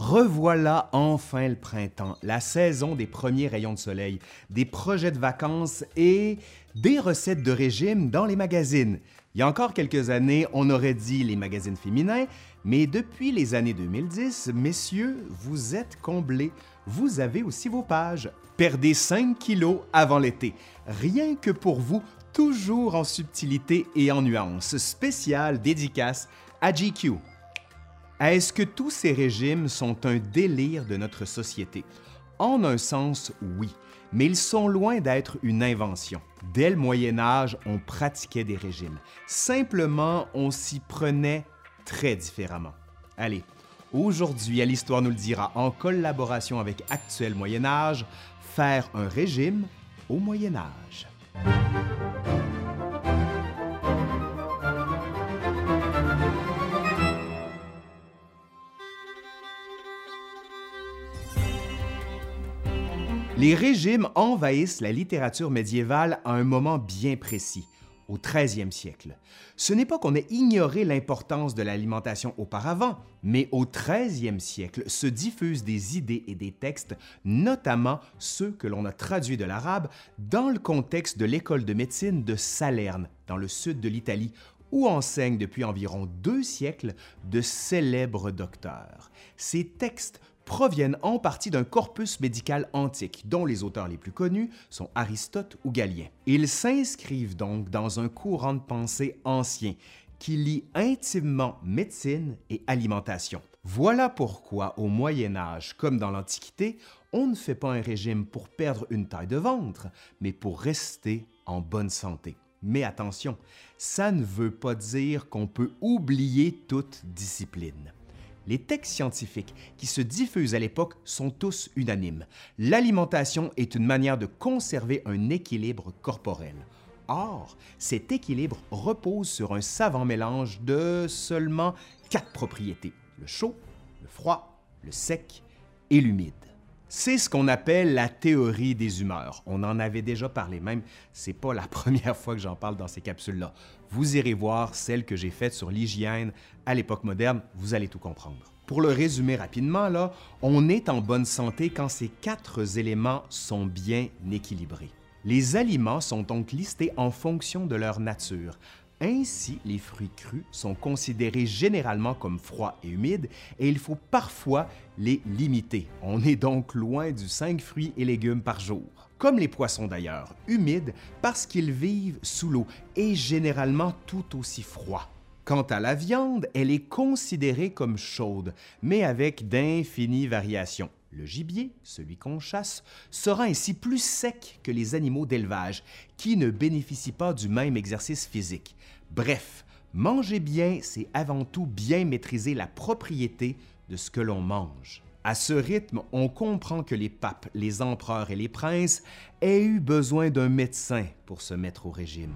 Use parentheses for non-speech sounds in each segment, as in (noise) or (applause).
Revoilà enfin le printemps, la saison des premiers rayons de soleil, des projets de vacances et des recettes de régime dans les magazines. Il y a encore quelques années, on aurait dit les magazines féminins, mais depuis les années 2010, messieurs, vous êtes comblés. Vous avez aussi vos pages. Perdez 5 kilos avant l'été. Rien que pour vous, toujours en subtilité et en nuances. Spécial dédicace à GQ. Est-ce que tous ces régimes sont un délire de notre société? En un sens, oui, mais ils sont loin d'être une invention. Dès le Moyen Âge, on pratiquait des régimes. Simplement, on s'y prenait très différemment. Allez, aujourd'hui, à l'Histoire nous le dira, en collaboration avec Actuel Moyen Âge, faire un régime au Moyen Âge. Les régimes envahissent la littérature médiévale à un moment bien précis, au 13e siècle. Ce n'est pas qu'on ait ignoré l'importance de l'alimentation auparavant, mais au 13e siècle se diffusent des idées et des textes, notamment ceux que l'on a traduits de l'arabe, dans le contexte de l'école de médecine de Salerne, dans le sud de l'Italie, où enseignent depuis environ deux siècles de célèbres docteurs. Ces textes proviennent en partie d'un corpus médical antique, dont les auteurs les plus connus sont Aristote ou Galien. Ils s'inscrivent donc dans un courant de pensée ancien qui lie intimement médecine et alimentation. Voilà pourquoi au Moyen Âge, comme dans l'Antiquité, on ne fait pas un régime pour perdre une taille de ventre, mais pour rester en bonne santé. Mais attention, ça ne veut pas dire qu'on peut oublier toute discipline. Les textes scientifiques qui se diffusent à l'époque sont tous unanimes. L'alimentation est une manière de conserver un équilibre corporel. Or, cet équilibre repose sur un savant mélange de seulement quatre propriétés, le chaud, le froid, le sec et l'humide. C'est ce qu'on appelle la théorie des humeurs. On en avait déjà parlé, même c'est pas la (laughs) première fois que j'en parle dans ces capsules-là. Vous irez voir celle que j'ai faite sur l'hygiène à l'époque moderne, vous allez tout comprendre. Pour le résumer rapidement, là, on est en bonne santé quand ces quatre éléments sont bien équilibrés. Les aliments sont donc listés en fonction de leur nature, ainsi, les fruits crus sont considérés généralement comme froids et humides et il faut parfois les limiter. On est donc loin du 5 fruits et légumes par jour. Comme les poissons d'ailleurs, humides parce qu'ils vivent sous l'eau et généralement tout aussi froids. Quant à la viande, elle est considérée comme chaude, mais avec d'infinies variations. Le gibier, celui qu'on chasse, sera ainsi plus sec que les animaux d'élevage, qui ne bénéficient pas du même exercice physique. Bref, manger bien, c'est avant tout bien maîtriser la propriété de ce que l'on mange. À ce rythme, on comprend que les papes, les empereurs et les princes aient eu besoin d'un médecin pour se mettre au régime.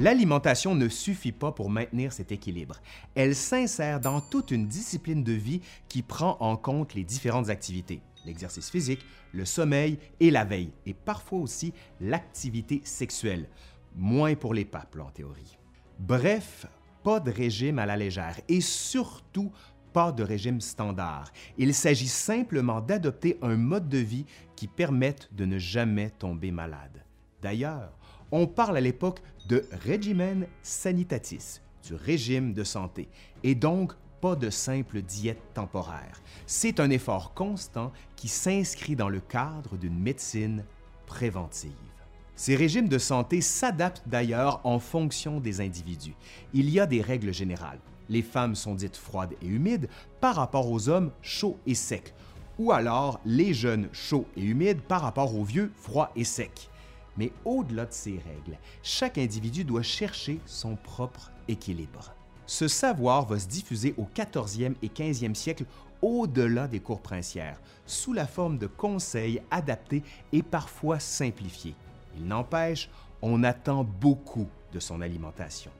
L'alimentation ne suffit pas pour maintenir cet équilibre. Elle s'insère dans toute une discipline de vie qui prend en compte les différentes activités, l'exercice physique, le sommeil et la veille, et parfois aussi l'activité sexuelle. Moins pour les papes, en théorie. Bref, pas de régime à la légère et surtout pas de régime standard. Il s'agit simplement d'adopter un mode de vie qui permette de ne jamais tomber malade. D'ailleurs, on parle à l'époque de regimen sanitatis, du régime de santé, et donc pas de simple diète temporaire. C'est un effort constant qui s'inscrit dans le cadre d'une médecine préventive. Ces régimes de santé s'adaptent d'ailleurs en fonction des individus. Il y a des règles générales. Les femmes sont dites froides et humides par rapport aux hommes chauds et secs, ou alors les jeunes chauds et humides par rapport aux vieux froids et secs. Mais au-delà de ces règles, chaque individu doit chercher son propre équilibre. Ce savoir va se diffuser au 14e et 15e siècle au-delà des cours princières, sous la forme de conseils adaptés et parfois simplifiés. Il n'empêche, on attend beaucoup de son alimentation.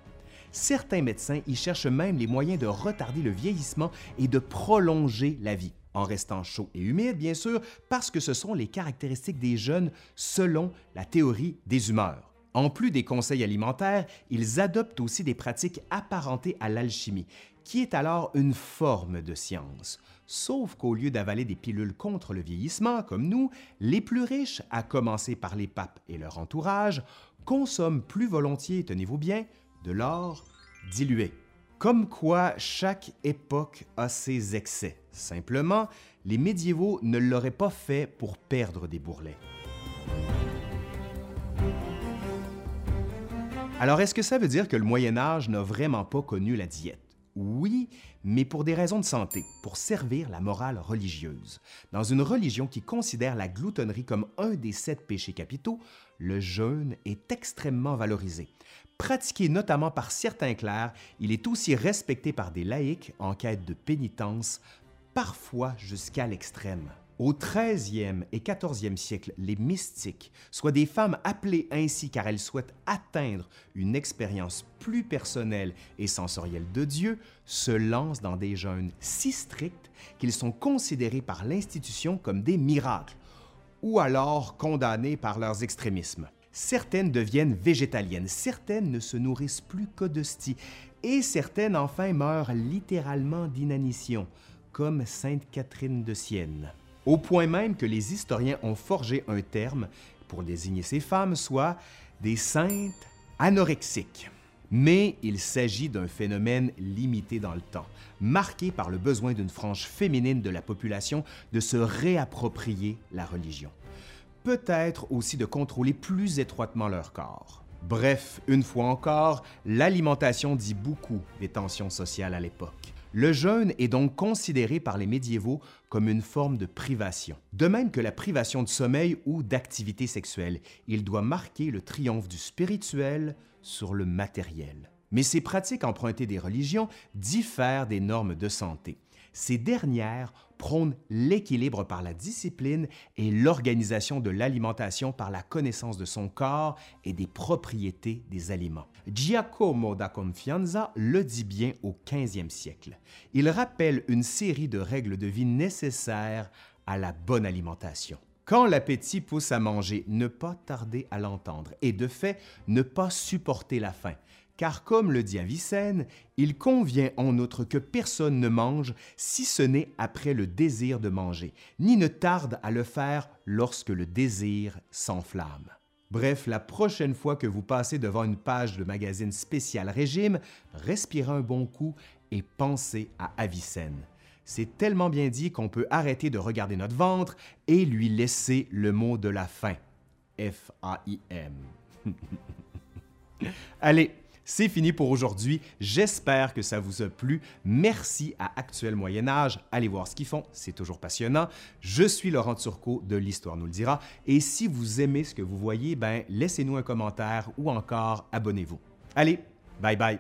Certains médecins y cherchent même les moyens de retarder le vieillissement et de prolonger la vie en restant chaud et humide, bien sûr, parce que ce sont les caractéristiques des jeunes selon la théorie des humeurs. En plus des conseils alimentaires, ils adoptent aussi des pratiques apparentées à l'alchimie, qui est alors une forme de science. Sauf qu'au lieu d'avaler des pilules contre le vieillissement, comme nous, les plus riches, à commencer par les papes et leur entourage, consomment plus volontiers, tenez-vous bien, de l'or dilué. Comme quoi chaque époque a ses excès. Simplement, les médiévaux ne l'auraient pas fait pour perdre des bourrelets. Alors, est-ce que ça veut dire que le Moyen Âge n'a vraiment pas connu la diète? Oui, mais pour des raisons de santé, pour servir la morale religieuse. Dans une religion qui considère la gloutonnerie comme un des sept péchés capitaux, le jeûne est extrêmement valorisé. Pratiqué notamment par certains clercs, il est aussi respecté par des laïcs en quête de pénitence, parfois jusqu'à l'extrême. Au 13e et 14e siècle, les mystiques, soit des femmes appelées ainsi car elles souhaitent atteindre une expérience plus personnelle et sensorielle de Dieu, se lancent dans des jeûnes si stricts qu'ils sont considérés par l'institution comme des miracles, ou alors condamnés par leurs extrémismes. Certaines deviennent végétaliennes, certaines ne se nourrissent plus que d'hosties, et certaines enfin meurent littéralement d'inanition, comme Sainte Catherine de Sienne au point même que les historiens ont forgé un terme pour désigner ces femmes, soit des saintes anorexiques. Mais il s'agit d'un phénomène limité dans le temps, marqué par le besoin d'une frange féminine de la population de se réapproprier la religion. Peut-être aussi de contrôler plus étroitement leur corps. Bref, une fois encore, l'alimentation dit beaucoup des tensions sociales à l'époque. Le jeûne est donc considéré par les médiévaux comme une forme de privation. De même que la privation de sommeil ou d'activité sexuelle, il doit marquer le triomphe du spirituel sur le matériel. Mais ces pratiques empruntées des religions diffèrent des normes de santé. Ces dernières prônent l'équilibre par la discipline et l'organisation de l'alimentation par la connaissance de son corps et des propriétés des aliments. Giacomo da Confianza le dit bien au 15e siècle. Il rappelle une série de règles de vie nécessaires à la bonne alimentation. Quand l'appétit pousse à manger, ne pas tarder à l'entendre et de fait, ne pas supporter la faim car comme le dit Avicenne, il convient en outre que personne ne mange si ce n'est après le désir de manger, ni ne tarde à le faire lorsque le désir s'enflamme. Bref, la prochaine fois que vous passez devant une page de magazine spécial régime, respirez un bon coup et pensez à Avicenne. C'est tellement bien dit qu'on peut arrêter de regarder notre ventre et lui laisser le mot de la fin. F-A-I-M. (laughs) Allez, c'est fini pour aujourd'hui. J'espère que ça vous a plu. Merci à Actuel Moyen Âge. Allez voir ce qu'ils font, c'est toujours passionnant. Je suis Laurent Turcot de l'Histoire nous le dira. Et si vous aimez ce que vous voyez, ben laissez-nous un commentaire ou encore abonnez-vous. Allez, bye bye.